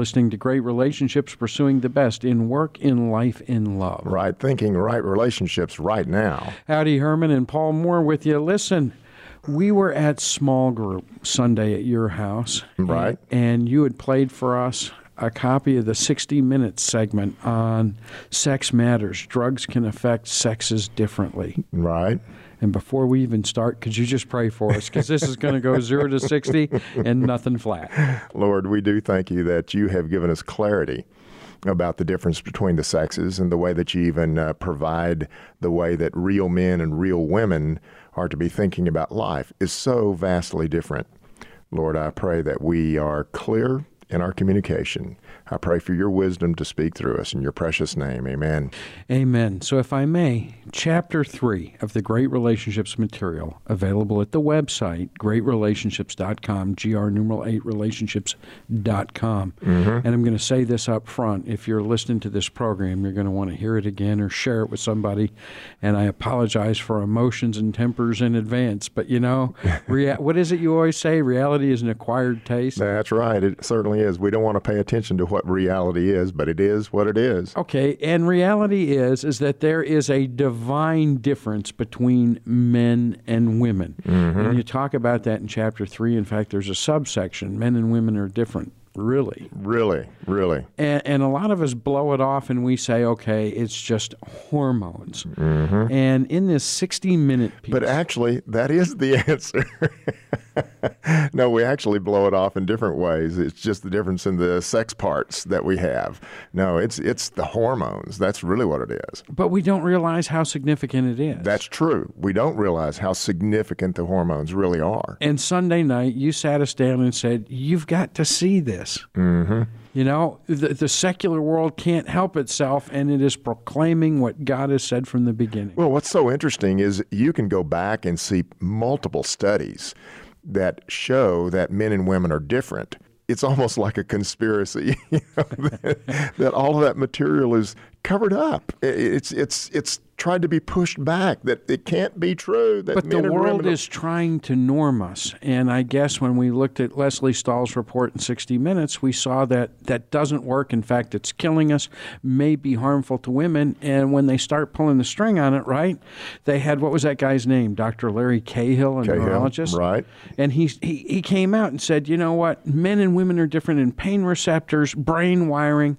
listening to Great Relationships, pursuing the best in work, in life, in love. Right thinking, right relationships right now. Howdy, Herman and Paul Moore with you. Listen, we were at small group Sunday at your house. Right. And you had played for us a copy of the 60 Minutes segment on Sex Matters. Drugs can affect sexes differently. Right. And before we even start, could you just pray for us? Because this is going to go zero to 60 and nothing flat. Lord, we do thank you that you have given us clarity about the difference between the sexes and the way that you even uh, provide the way that real men and real women are to be thinking about life is so vastly different. Lord, I pray that we are clear in our communication. I pray for your wisdom to speak through us in your precious name. Amen. Amen. So, if I may, chapter three of the Great Relationships material available at the website, greatrelationships.com, GR numeral 8 relationships.com. Mm-hmm. And I'm going to say this up front. If you're listening to this program, you're going to want to hear it again or share it with somebody. And I apologize for emotions and tempers in advance. But, you know, rea- what is it you always say? Reality is an acquired taste. That's right. It certainly is. We don't want to pay attention to what reality is, but it is what it is. Okay, and reality is is that there is a divine difference between men and women. Mm-hmm. And you talk about that in chapter 3. In fact, there's a subsection, men and women are different. Really? Really, really. And, and, a lot of us blow it off and we say, okay, it's just hormones. Mm-hmm. And in this 60 minute piece. But actually, that is the answer. no, we actually blow it off in different ways. It's just the difference in the sex parts that we have. No, it's it's the hormones. That's really what it is. But we don't realize how significant it is. That's true. We don't realize how significant the hormones really are. And Sunday night, you sat us down and said, "You've got to see this." Mm-hmm. You know, the, the, secular world can't help itself, and it is proclaiming what God has said from the beginning. Well, what's so interesting is you can go back and see multiple studies that show that men and women are different. It's almost like a conspiracy you know, that, that all of that material is covered up. It's it's it's tried to be pushed back that it can't be true. That but the world is trying to norm us, and I guess when we looked at Lesley Stahl's report in 60 Minutes, we saw that that doesn't work. In fact, it's killing us, may be harmful to women, and when they start pulling the string on it, right? They had what was that guy's name? Dr. Larry Cahill, a Cahill, neurologist, right? And he he he came out and said, you know what, men and women are different in pain receptors, brain wiring.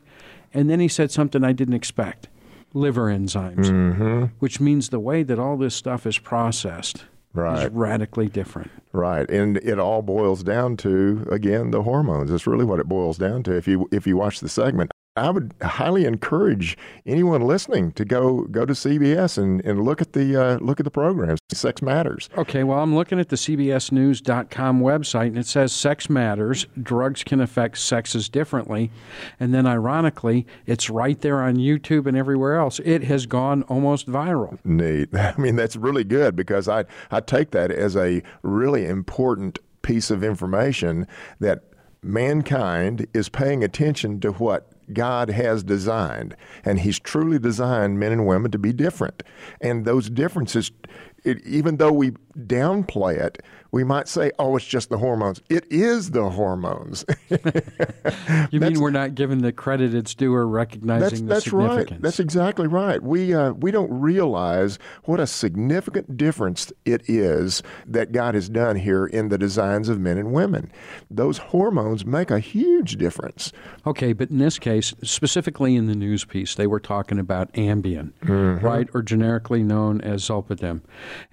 And then he said something I didn't expect liver enzymes, mm-hmm. which means the way that all this stuff is processed right. is radically different. Right, and it all boils down to again the hormones. That's really what it boils down to. If you if you watch the segment, I would highly encourage anyone listening to go go to CBS and, and look at the uh, look at the programs. Sex matters. Okay, well, I'm looking at the CBSNews.com website, and it says sex matters. Drugs can affect sexes differently, and then ironically, it's right there on YouTube and everywhere else. It has gone almost viral. Neat. I mean, that's really good because I I take that as a really important piece of information that mankind is paying attention to what God has designed. And He's truly designed men and women to be different. And those differences, it, even though we downplay it, we might say, oh, it's just the hormones. It is the hormones. you mean we're not giving the credit it's due or recognizing that's, the that's significance? Right. That's exactly right. We, uh, we don't realize what a significant difference it is that God has done here in the designs of men and women. Those hormones make a huge difference. Okay, but in this case, specifically in the news piece, they were talking about Ambien, mm-hmm. right, or generically known as Zolpidem.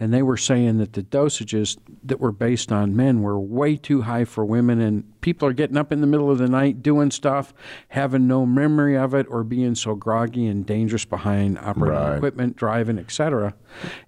And they were saying that the dosages that were based on men were way too high for women, and people are getting up in the middle of the night doing stuff, having no memory of it, or being so groggy and dangerous behind operating right. equipment, driving, etc.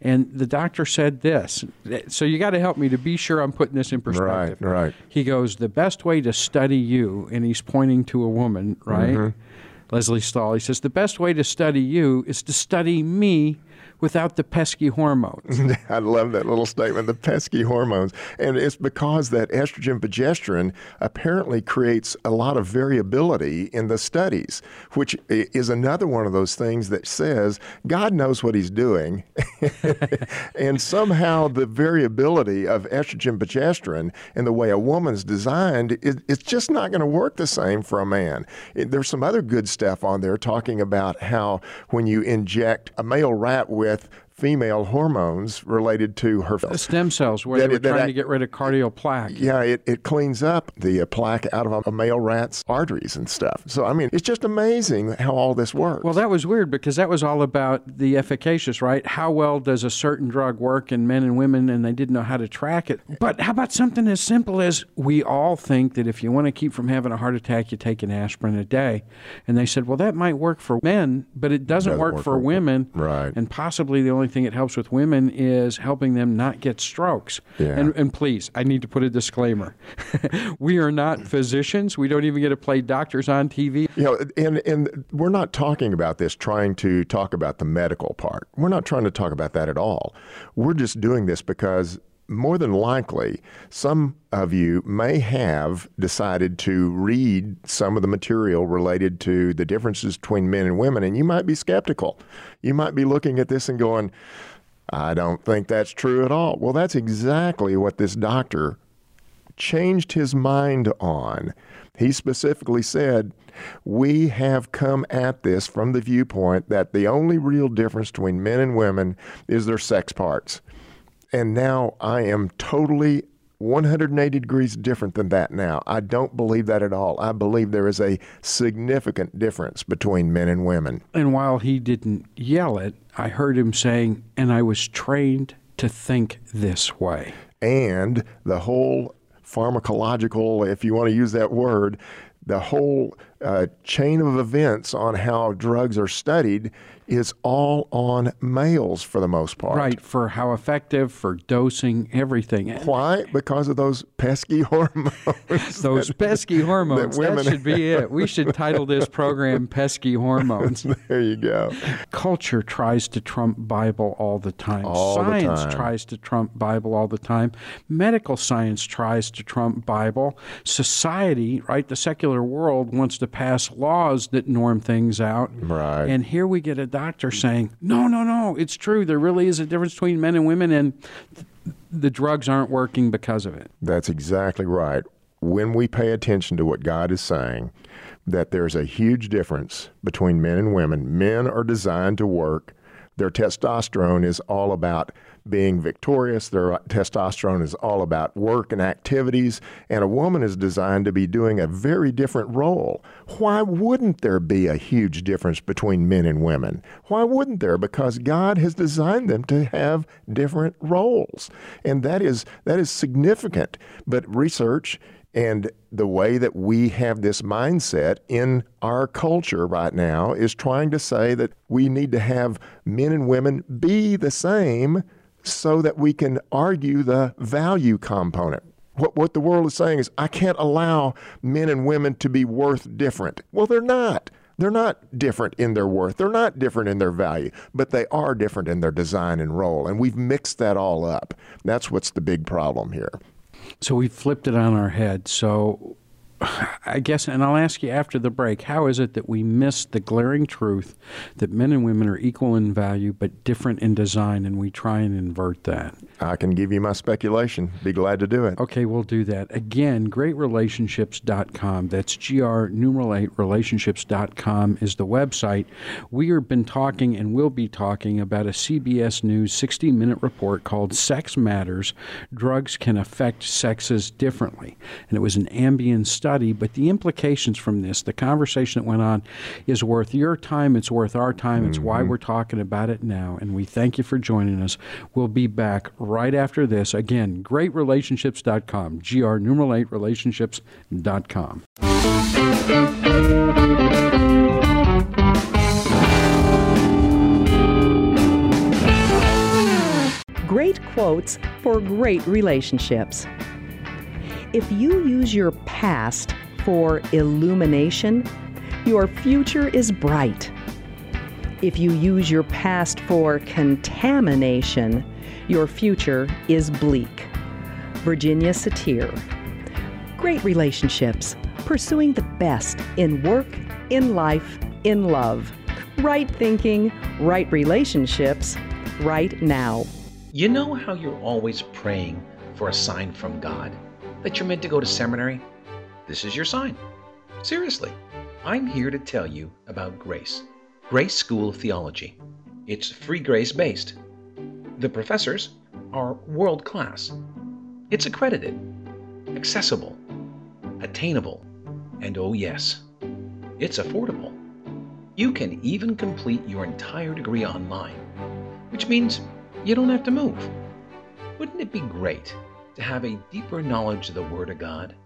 And the doctor said this. So you got to help me to be sure I'm putting this in perspective. Right, right. He goes, the best way to study you, and he's pointing to a woman, right? Mm-hmm. Lesley Stahl. He says, the best way to study you is to study me without the pesky hormones. I love that little statement, the pesky hormones. And it's because that estrogen progesterone apparently creates a lot of variability in the studies, which is another one of those things that says God knows what he's doing. and somehow the variability of estrogen progesterone and the way a woman's designed, it, it's just not going to work the same for a man. It, there's some other good stuff on there talking about how when you inject a male rat with female hormones related to her stem cells, where that, they were trying to get rid of cardiac plaque. Yeah, it, it cleans up the uh, plaque out of a male rat's arteries and stuff. So, I mean, it's just amazing how all this works. Well, that was weird because that was all about the efficacious, right? How well does a certain drug work in men and women, and they didn't know how to track it. But how about something as simple as we all think that if you want to keep from having a heart attack, you take an aspirin a day. And they said, well, that might work for men, but it doesn't, doesn't work, work, for, for women. Right. And possibly the only thing it helps with women is helping them not get strokes. Yeah. And, and please, I need to put a disclaimer. we are not physicians. We don't even get to play doctors on TV. You know, and, and we're not talking about this trying to talk about the medical part. We're not trying to talk about that at all. We're just doing this because more than likely, some of you may have decided to read some of the material related to the differences between men and women, and you might be skeptical. You might be looking at this and going, I don't think that's true at all. Well, that's exactly what this doctor changed his mind on. He specifically said, We have come at this from the viewpoint that the only real difference between men and women is their sex parts. And now I am totally 180 degrees different than that now. I don't believe that at all. I believe there is a significant difference between men and women. And while he didn't yell it, I heard him saying, and I was trained to think this way. And the whole pharmacological, if you want to use that word, the whole uh, chain of events on how drugs are studied is all on males for the most part. Right, for how effective, for dosing, everything. Why? Because of those pesky hormones. those that, pesky hormones. That, that should be it. We should title this program Pesky Hormones. there you go. Culture tries to trump Bible all the time. All science the time. tries to trump Bible all the time. Medical science tries to trump Bible. Society, right, the secular world wants to pass laws that norm things out. Right. And here we get a doctor saying, no, no, no, it's true. There really is a difference between men and women, and the drugs aren't working because of it. That's exactly right. When we pay attention to what God is saying, that there's a huge difference between men and women. Men are designed to work. Their testosterone is all about being victorious. Their testosterone is all about work and activities, and a woman is designed to be doing a very different role. Why wouldn't there be a huge difference between men and women? Why wouldn't there? Because God has designed them to have different roles, and that is that is significant. But research and the way that we have this mindset in our culture right now is trying to say that we need to have men and women be the same so that we can argue the value component. What, what the world is saying is, I can't allow men and women to be worth different. Well, they're not. They're not different in their worth. They're not different in their value, but they are different in their design and role. And we've mixed that all up. That's what's the big problem here. So we flipped it on our head. So I guess, and I'll ask you after the break, how is it that we miss the glaring truth that men and women are equal in value but different in design, and we try and invert that? I can give you my speculation. Be glad to do it. Okay, we'll do that. Again, greatrelationships.com. That's GR numeral 8 relationships.com is the website. We have been talking and will be talking about a CBS News 60 minute report called Sex Matters Drugs Can Affect Sexes Differently. And it was an Ambien study study, but the implications from this, the conversation that went on, is worth your time. It's worth our time. It's mm-hmm. why we're talking about it now. And we thank you for joining us. We'll be back right after this. Again, greatrelationships.com, GR numeral 8 relationships.com. Great quotes for great relationships. If you use your past for illumination, your future is bright. If you use your past for contamination, your future is bleak. Virginia Satir. Great relationships, pursuing the best in work, in life, in love. Right thinking, right relationships, right now. You know how you're always praying for a sign from God that you're meant to go to seminary? This is your sign. Seriously, I'm here to tell you about Grace, Grace School of Theology. It's free grace based. The professors are world class. It's accredited, accessible, attainable, and oh, yes, it's affordable. You can even complete your entire degree online, which means you don't have to move. Wouldn't it be great to have a deeper knowledge of the Word of God?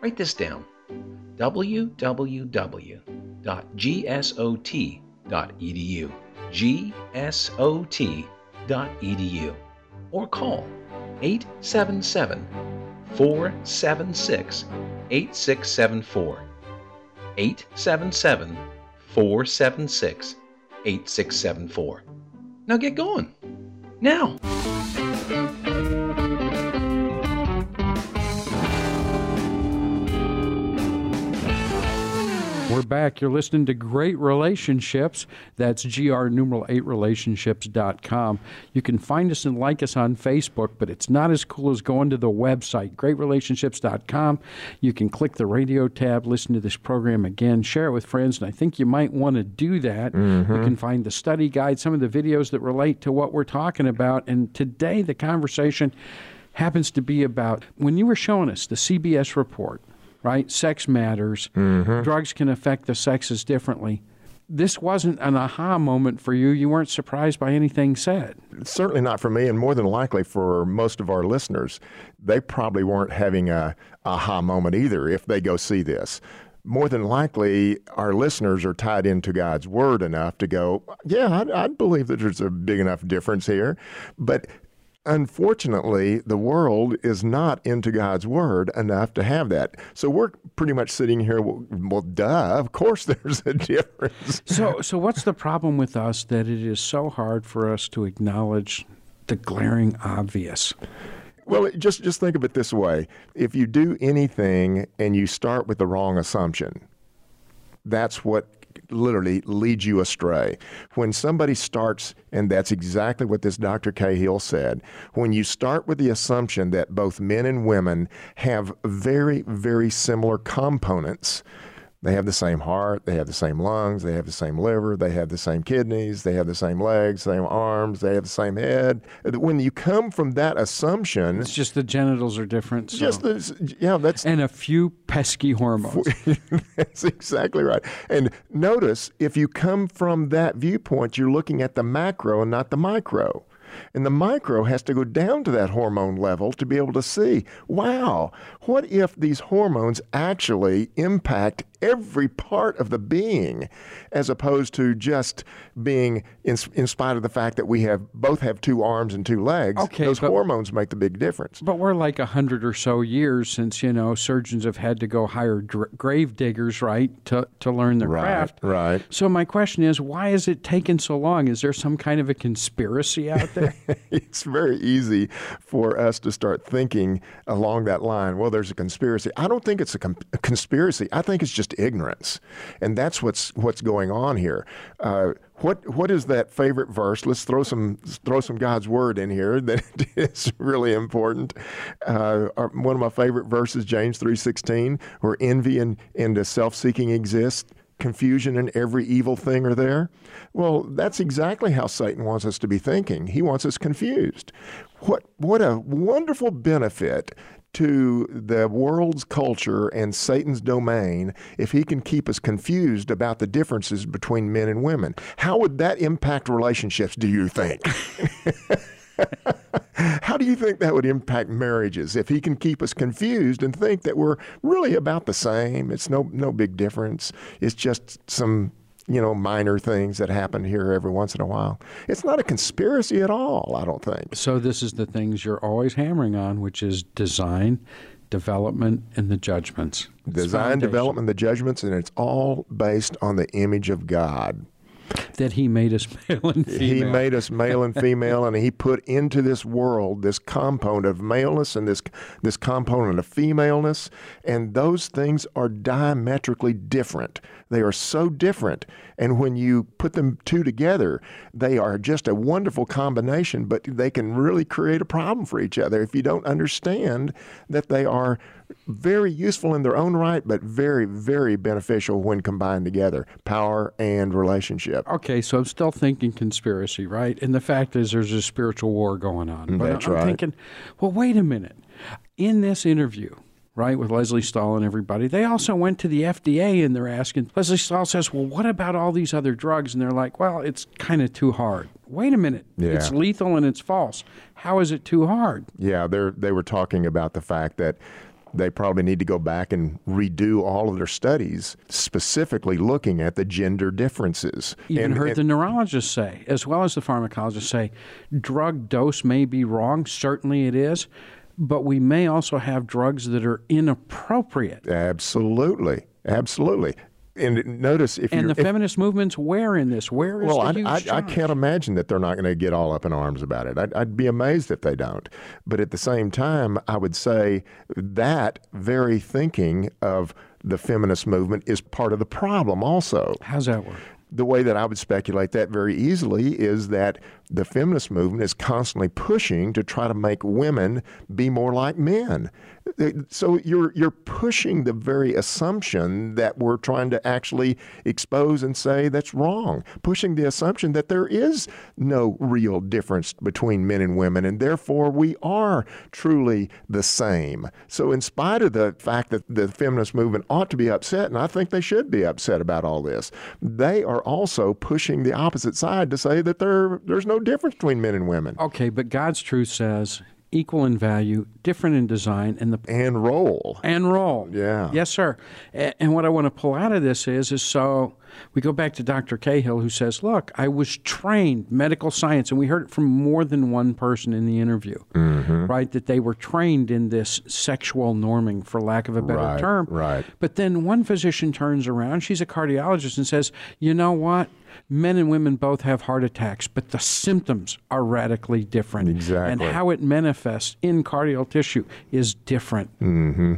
Write this down www.gsot.edu. gsot.edu. Or call 877 476 8674. 877 476 8674. Now get going. Now. We're back. You're listening to Great Relationships. That's GR numeral 8 relationships.com. You can find us and like us on Facebook, but it's not as cool as going to the website, greatrelationships.com. You can click the radio tab, listen to this program again, share it with friends, and I think you might want to do that. You mm-hmm. can find the study guide, some of the videos that relate to what we're talking about. And today, the conversation happens to be about when you were showing us the CBS report right? Sex matters. Mm-hmm. Drugs can affect the sexes differently. This wasn't an aha moment for you. You weren't surprised by anything said. Certainly not for me, and more than likely for most of our listeners. They probably weren't having a aha moment either if they go see this. More than likely, our listeners are tied into God's Word enough to go, yeah, I'd, I'd believe that there's a big enough difference here. But Unfortunately, the world is not into God's word enough to have that. So we're pretty much sitting here. Well, well, duh. Of course, there's a difference. So, so what's the problem with us that it is so hard for us to acknowledge the glaring obvious? Well, just just think of it this way: if you do anything and you start with the wrong assumption, that's what literally leads you astray. When somebody starts, and that's exactly what this Dr. Cahill said, when you start with the assumption that both men and women have very, very similar components, they have the same heart, they have the same lungs, they have the same liver, they have the same kidneys, they have the same legs, same arms, they have the same head. Uh, when you come from that assumption, It's just the genitals are different. So. just the, yeah, that's and a few pesky hormones. That's exactly right. And notice if you come from that viewpoint, you're looking at the macro and not the micro. And the micro has to go down to that hormone level to be able to see wow, what if these hormones actually impact every part of the being as opposed to just being in, in spite of the fact that we have both have two arms and two legs Okay, those but- hormones make the big difference But we're like a hundred or so years since you know surgeons have had to go hire dr- grave diggers, right, to to learn their Right, craft. right. So my question is, why is it taking so long? Is there some kind of a conspiracy out there? it's very easy for us to start thinking along that line. Well, there's a conspiracy. I don't think it's a, com- a conspiracy. I think it's just ignorance, and that's what's what's going on here. Uh, what what is that favorite verse? Let's throw some throw some God's word in here that is really important. Uh, one of my favorite verses, James three sixteen, where envy and and self seeking exist confusion and every evil thing are there? Well, that's exactly how Satan wants us to be thinking. He wants us confused. What what a wonderful benefit to the world's culture and Satan's domain if he can keep us confused about the differences between men and women. How would that impact relationships, do you think? How do you think that would impact marriages if he can keep us confused and think that we're really about the same? It's no no big difference. It's just some you know minor things that happen here every once in a while. It's not a conspiracy at all. I don't think. so this is the things you're always hammering on, which is design, development, and the judgments. It's Design, foundation. development, the judgments, and it's all based on the image of God. that he made us male and female. He made us male and female, and he put into this world this component of maleness and this this component of femaleness, and those things are diametrically different. They are so different, and when you put them two together, they are just a wonderful combination. But they can really create a problem for each other if you don't understand that they are very useful in their own right, but very, very beneficial when combined together power and relationship. Okay, so I'm still thinking conspiracy, right? And the fact is, there's a spiritual war going on. Mm, but That's I'm right. thinking, well, wait a minute. In this interview, right, with Lesley Stahl and everybody, they also went to the FDA and they're asking, Lesley Stahl says, well, what about all these other drugs? And they're like, well, it's kind of too hard. Wait a minute. Yeah. It's lethal and it's false. How is it too hard? Yeah, they they were talking about the fact that they probably need to go back and redo all of their studies, specifically looking at the gender differences. Even and, heard and, the neurologists say, as well as the pharmacologists say, drug dose may be wrong. Certainly it is. But we may also have drugs that are inappropriate. Absolutely. Absolutely. And notice if and the feminist movement's where in this? Where is well, the I, I, I can't imagine that they're not going to get all up in arms about it. I'd, I'd be amazed if they don't. But at the same time, I would say that very thinking of the feminist movement is part of the problem also. How's that work? the way that I would speculate that very easily is that the feminist movement is constantly pushing to try to make women be more like men. So you're you're pushing the very assumption that we're trying to actually expose and say that's wrong. Pushing the assumption that there is no real difference between men and women and therefore we are truly the same. So in spite of the fact that the feminist movement ought to be upset and I think they should be upset about all this, they are also pushing the opposite side to say that there there's no difference between men and women. Okay, but God's truth says equal in value, different in design, and the And role. and role. Yeah. Yes, sir. And what I want to pull out of this is, is so we go back to Dr. Cahill, who says, "Look, I was trained medical science, and we heard it from more than one person in the interview, Mm-hmm. right? That they were trained in this sexual norming, for lack of a better Right, term. right. But then one physician turns around, she's a cardiologist, and says, "You know what? Men and women both have heart attacks, but the symptoms are radically different. Exactly. And how it manifests in cardiac tissue is different. Mm-hmm.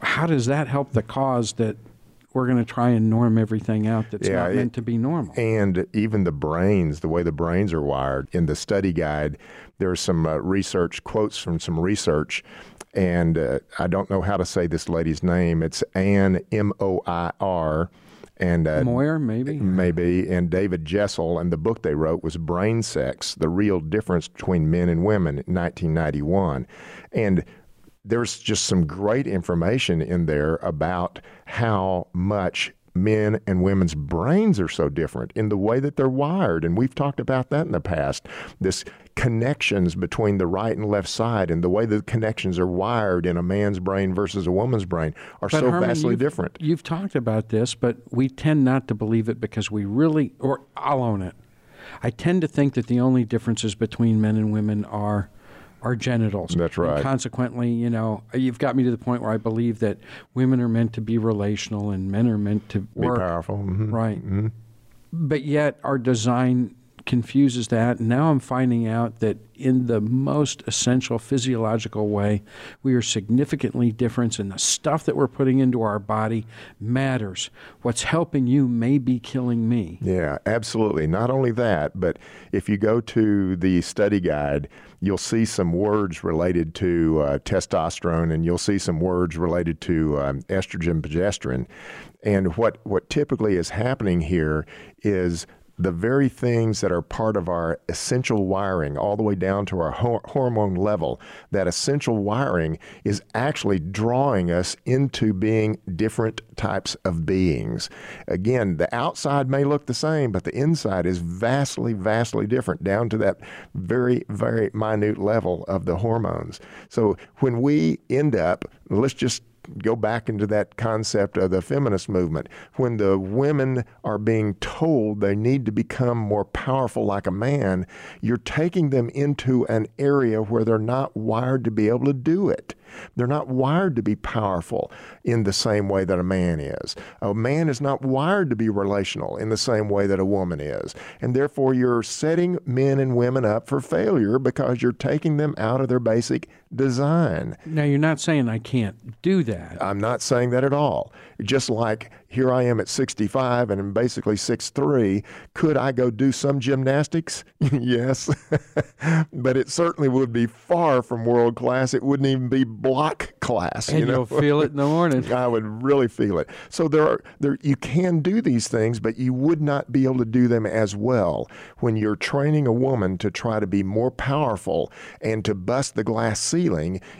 How does that help the cause that we're going to try and norm everything out that's Yeah, not it- meant to be normal? and even the brains, the way the brains are wired. In the study guide, there are some uh, research quotes from some research, and uh, I don't know how to say this lady's name. It's Anne M O I R, and uh, Moyer, maybe? maybe, and David Jessel, and the book they wrote was Brain Sex: The Real Difference Between Men and Women, in 1991, and there's just some great information in there about how much men and women's brains are so different in the way that they're wired. And we've talked about that in the past. This connections between the right and left side and the way the connections are wired in a man's brain versus a woman's brain are But so Herman, vastly you've- different. You've talked about this, but we tend not to believe it because we really, or I'll own it. I tend to think that the only differences between men and women are are genitals. That's And right. consequently, you know, you've got me to the point where I believe that women are meant to be relational and men are meant to Be work. powerful. Mhm. Right. But yet our design confuses that. Now I'm finding out that in the most essential physiological way, we are significantly different, and the stuff that we're putting into our body matters. What's helping you may be killing me. Yeah, absolutely. Not only that, but if you go to the study guide, you'll see some words related to uh, testosterone and you'll see some words related to um, estrogen, progesterone. And what, what typically is happening here is the very things that are part of our essential wiring, all the way down to our hor- hormone level, that essential wiring is actually drawing us into being different types of beings. Again, the outside may look the same, but the inside is vastly, vastly different, down to that very, very minute level of the hormones. So when we end up, let's just go back into that concept of the feminist movement. When the women are being told they need to become more powerful like a man, you're taking them into an area where they're not wired to be able to do it. They're not wired to be powerful in the same way that a man is. A man is not wired to be relational in the same way that a woman is. And therefore, you're setting men and women up for failure because you're taking them out of their basic design. Now, you're not saying I can't do that. I'm not saying that at all. Just like here I am at 65 and I'm basically 6'3. Could I go do some gymnastics? yes. but it certainly would be far from world class. It wouldn't even be block class. And you know? will feel it in the morning. I would really feel it. So there are there you can do these things, but you would not be able to do them as well when you're training a woman to try to be more powerful and to bust the glass ceiling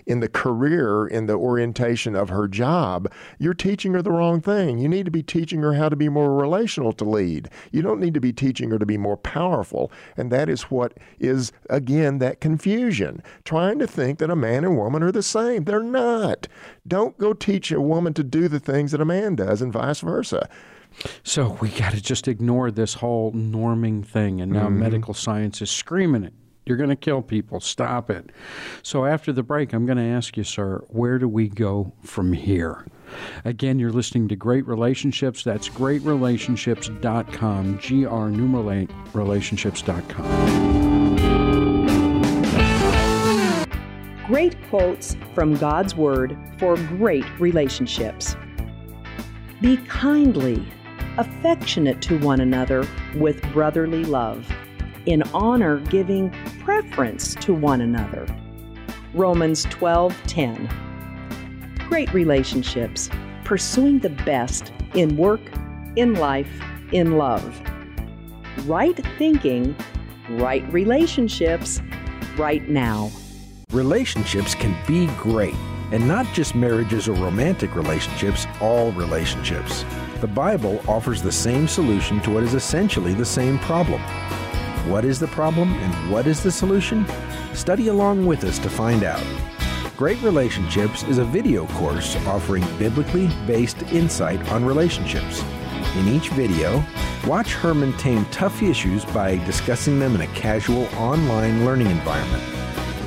in the career in the orientation of her job. You're teaching her the wrong thing. You need to be teaching her how to be more relational to lead. You don't need to be teaching her to be more powerful. And that is what is again that confusion. Trying to think that a man and woman are the same. They're not. Don't go teach a woman to do the things that a man does and vice versa. So we got to just ignore this whole norming thing. And now mm-hmm. medical science is screaming it. You're going to kill people. Stop it. So after the break, I'm going to ask you, sir, where do we go from here? Again, you're listening to Great Relationships. That's greatrelationships.com, G-R numeral 8 relationships.com. Great quotes from God's Word for great relationships. Be kindly, affectionate to one another with brotherly love, in honor giving preference to one another. Romans 12:10. Great relationships, pursuing the best in work, in life, in love. Right thinking, right relationships, right now. Relationships can be great, and not just marriages or romantic relationships, all relationships. The Bible offers the same solution to what is essentially the same problem. What is the problem and what is the solution? Study along with us to find out. Great Relationships is a video course offering biblically based insight on relationships. In each video, watch Herman tame tough issues by discussing them in a casual online learning environment.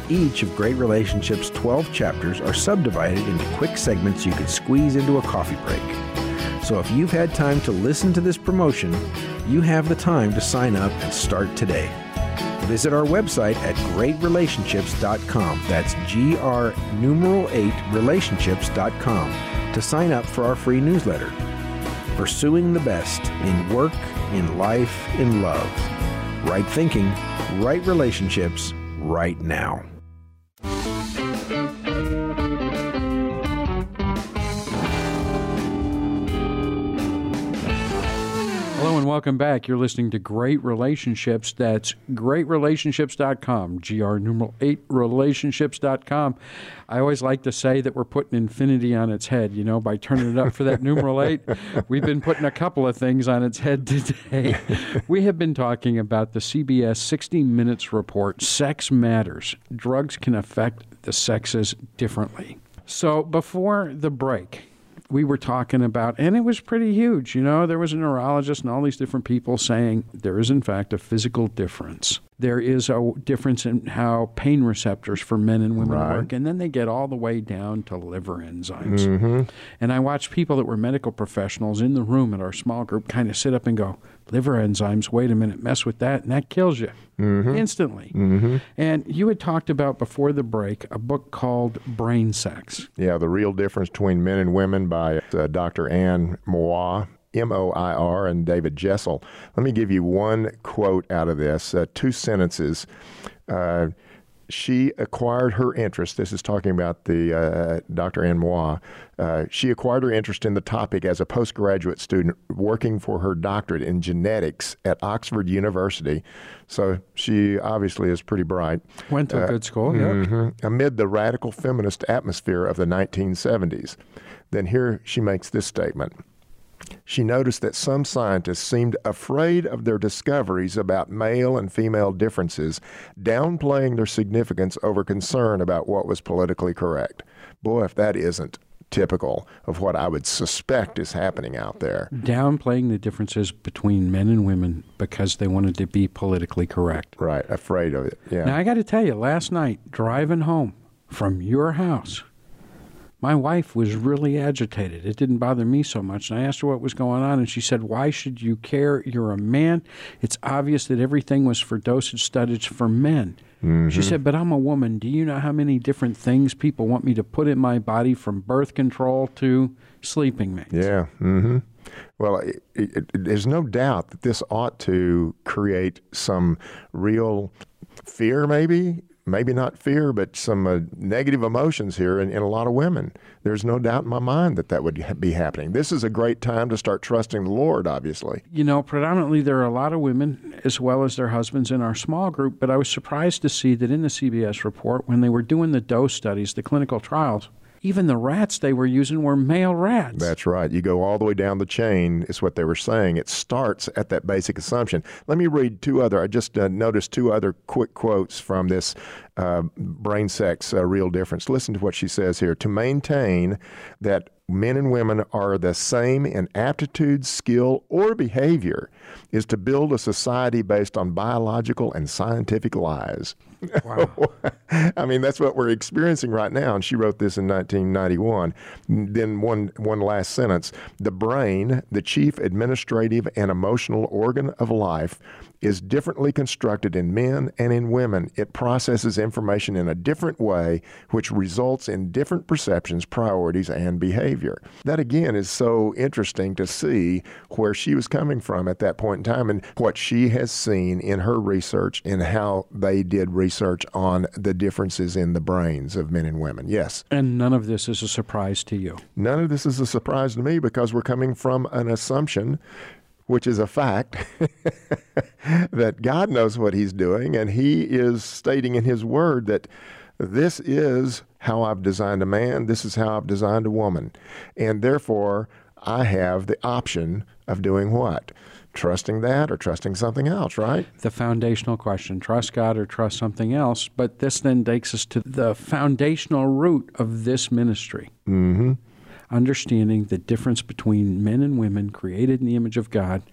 Each of Great Relationships' 12 chapters are subdivided into quick segments you can squeeze into a coffee break. So if you've had time to listen to this promotion, you have the time to sign up and start today. Visit our website at greatrelationships.com. That's G R numeral 8 relationships.com to sign up for our free newsletter. Pursuing the best in work, in life, in love. Right thinking, right relationships, right now. Welcome back. You're listening to Great Relationships. That's greatrelationships.com, GR numeral 8 relationships.com. I always like to say that we're putting infinity on its head, you know, by turning it up for that numeral 8. We've been putting a couple of things on its head today. We have been talking about the CBS 60 Minutes report Sex Matters. Drugs can affect the sexes differently. So before the break, we were talking about, and it was pretty huge. You know, there was a neurologist and all these different people saying there is, in fact, a physical difference. There is a difference in how pain receptors for men and women Right. work, and then they get all the way down to liver enzymes. Mm-hmm. And I watched people that were medical professionals in the room at our small group kind of sit up and go, liver enzymes, wait a minute, mess with that, and that kills you mm-hmm. instantly. Mm-hmm. And you had talked about before the break a book called Brain Sex. Yeah, the real difference between men and women by uh, Dr. Anne Moir. M O I R and David Jessel. Let me give you one quote out of this, uh, two sentences. Uh, she acquired her interest. This is talking about the uh, Dr. Anne Moir. Uh, she acquired her interest in the topic as a postgraduate student working for her doctorate in genetics at Oxford University. So she obviously is pretty bright. Went to a good school, yeah. Mhm. Amid the radical feminist atmosphere of the 1970s. Then here she makes this statement. She noticed that some scientists seemed afraid of their discoveries about male and female differences, downplaying their significance over concern about what was politically correct. Boy, if that isn't typical of what I would suspect is happening out there. downplaying the differences between men and women because they wanted to be politically correct. Right, afraid of it. Yeah. Now, I got to tell you, last night, driving home from your house My wife was really agitated. It didn't bother me so much. And I asked her what was going on, and she said, Why should you care? You're a man. It's obvious that everything was for dosage studies for men. Mm-hmm. She said, But I'm a woman. Do you know how many different things people want me to put in my body from birth control to sleeping mates? Yeah. Mm-hmm. Well, it, it, it, there's no doubt that this ought to create some real fear, maybe, maybe not fear, but some uh, negative emotions here in, in, a lot of women. There's no doubt in my mind that that would be happening. This is a great time to start trusting the Lord, obviously. You know, predominantly there are a lot of women as well as their husbands in our small group, but I was surprised to see that in the CBS report, when they were doing the dose studies, the clinical trials, even the rats they were using were male rats. That's right. You go all the way down the chain, is what they were saying. It starts at that basic assumption. Let me read two other, I just uh, noticed two other quick quotes from this uh, brain sex uh, real difference. Listen to what she says here. To maintain that men and women are the same in aptitude, skill, or behavior is to build a society based on biological and scientific lies. Wow. I mean, that's what we're experiencing right now. And she wrote this in 1991. Then one one last sentence: the brain, the chief administrative and emotional organ of life, is differently constructed in men and in women. It processes information in a different way, which results in different perceptions, priorities, and behavior. That again is so interesting to see where she was coming from at that point in time and what she has seen in her research and how they did research on the differences in the brains of men and women. Yes. And none of this is a surprise to you. None of this is a surprise to me because we're coming from an assumption which is a fact, that God knows what He's doing, and He is stating in His Word that this is how I've designed a man, this is how I've designed a woman. And therefore, I have the option of doing what? Trusting that or trusting something else, right? The foundational question trust God or trust something else. But this then takes us to the foundational root of this ministry. Mm-hmm understanding the difference between men and women created in the image of God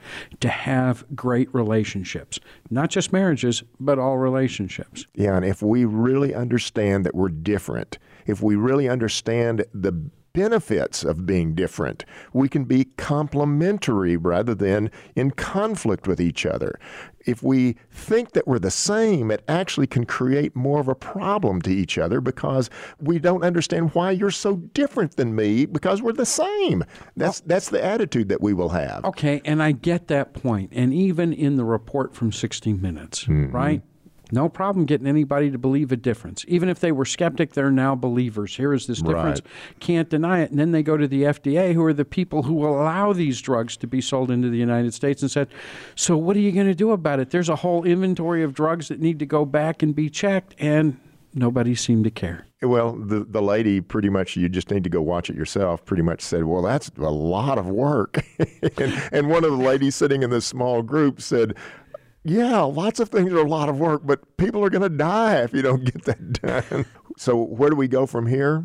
to have great relationships, not just marriages, but all relationships. Yeah, and if we really understand that we're different, if we really understand the benefits of being different. We can be complementary rather than in conflict with each other. If we think that we're the same, it actually can create more of a problem to each other because we don't understand why you're so different than me because we're the same. That's that's the attitude that we will have. Okay, and I get that point. And even in the report from 60 Minutes, mm-hmm. right? No problem getting anybody to believe a difference. Even if they were skeptic, they're now believers. Here is this difference. Right. Can't deny it. And then they go to the FDA, who are the people who will allow these drugs to be sold into the United States, and said, So what are you going to do about it? There's a whole inventory of drugs that need to go back and be checked. And nobody seemed to care. Well, the the lady pretty much you just need to go watch it yourself. Pretty much said, "Well, that's a lot of work." and, and one of the ladies sitting in this small group said, yeah, lots of things are a lot of work, but people are going to die if you don't get that done. so, where do we go from here?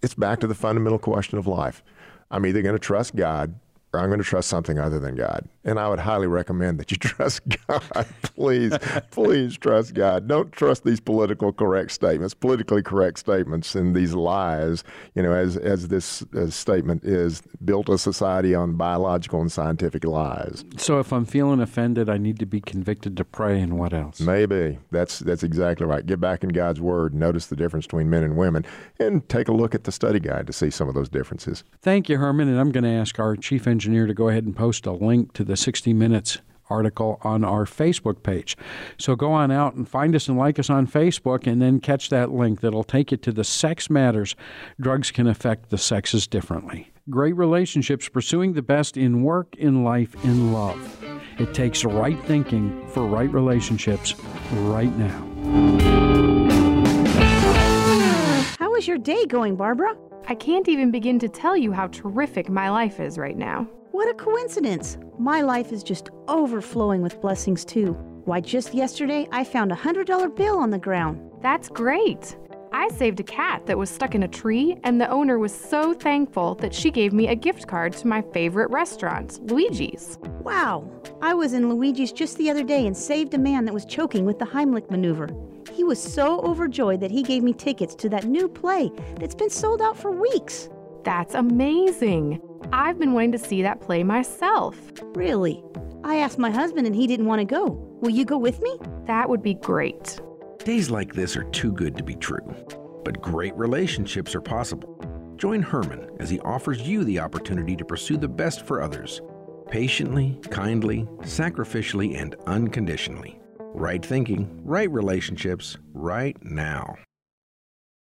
It's back to the fundamental question of life. I'm either going to trust God I'm going to trust something other than God. And I would highly recommend that you trust God. please, please trust God. Don't trust these political correct statements, politically correct statements, and these lies. You know, as as this as statement is built a society on biological and scientific lies. So, if I'm feeling offended, I need to be convicted to pray, and what else? Maybe that's that's exactly right. Get back in God's Word, notice the difference between men and women, and take a look at the study guide to see some of those differences. Thank you, Herman. And I'm going to ask our chief engineer engineer to go ahead and post a link to the 60 Minutes article on our Facebook page. So go on out and find us and like us on Facebook and then catch that link that'll take you to the Sex Matters. Drugs can affect the sexes differently. Great relationships, pursuing the best in work, in life, in love. It takes right thinking for right relationships right now. How is your day going, Barbara? I can't even begin to tell you how terrific my life is right now. What a coincidence! My life is just overflowing with blessings, too. Why, just yesterday I found a $100 bill on the ground. That's great! I saved a cat that was stuck in a tree, and the owner was so thankful that she gave me a gift card to my favorite restaurant, Luigi's. Wow! I was in Luigi's just the other day and saved a man that was choking with the Heimlich maneuver. He was so overjoyed that he gave me tickets to that new play that's been sold out for weeks. That's amazing. I've been wanting to see that play myself. Really? I asked my husband and he didn't want to go. Will you go with me? That would be great. Days like this are too good to be true, but great relationships are possible. Join Herman as he offers you the opportunity to pursue the best for others patiently, kindly, sacrificially, and unconditionally. Right thinking, right relationships, right now.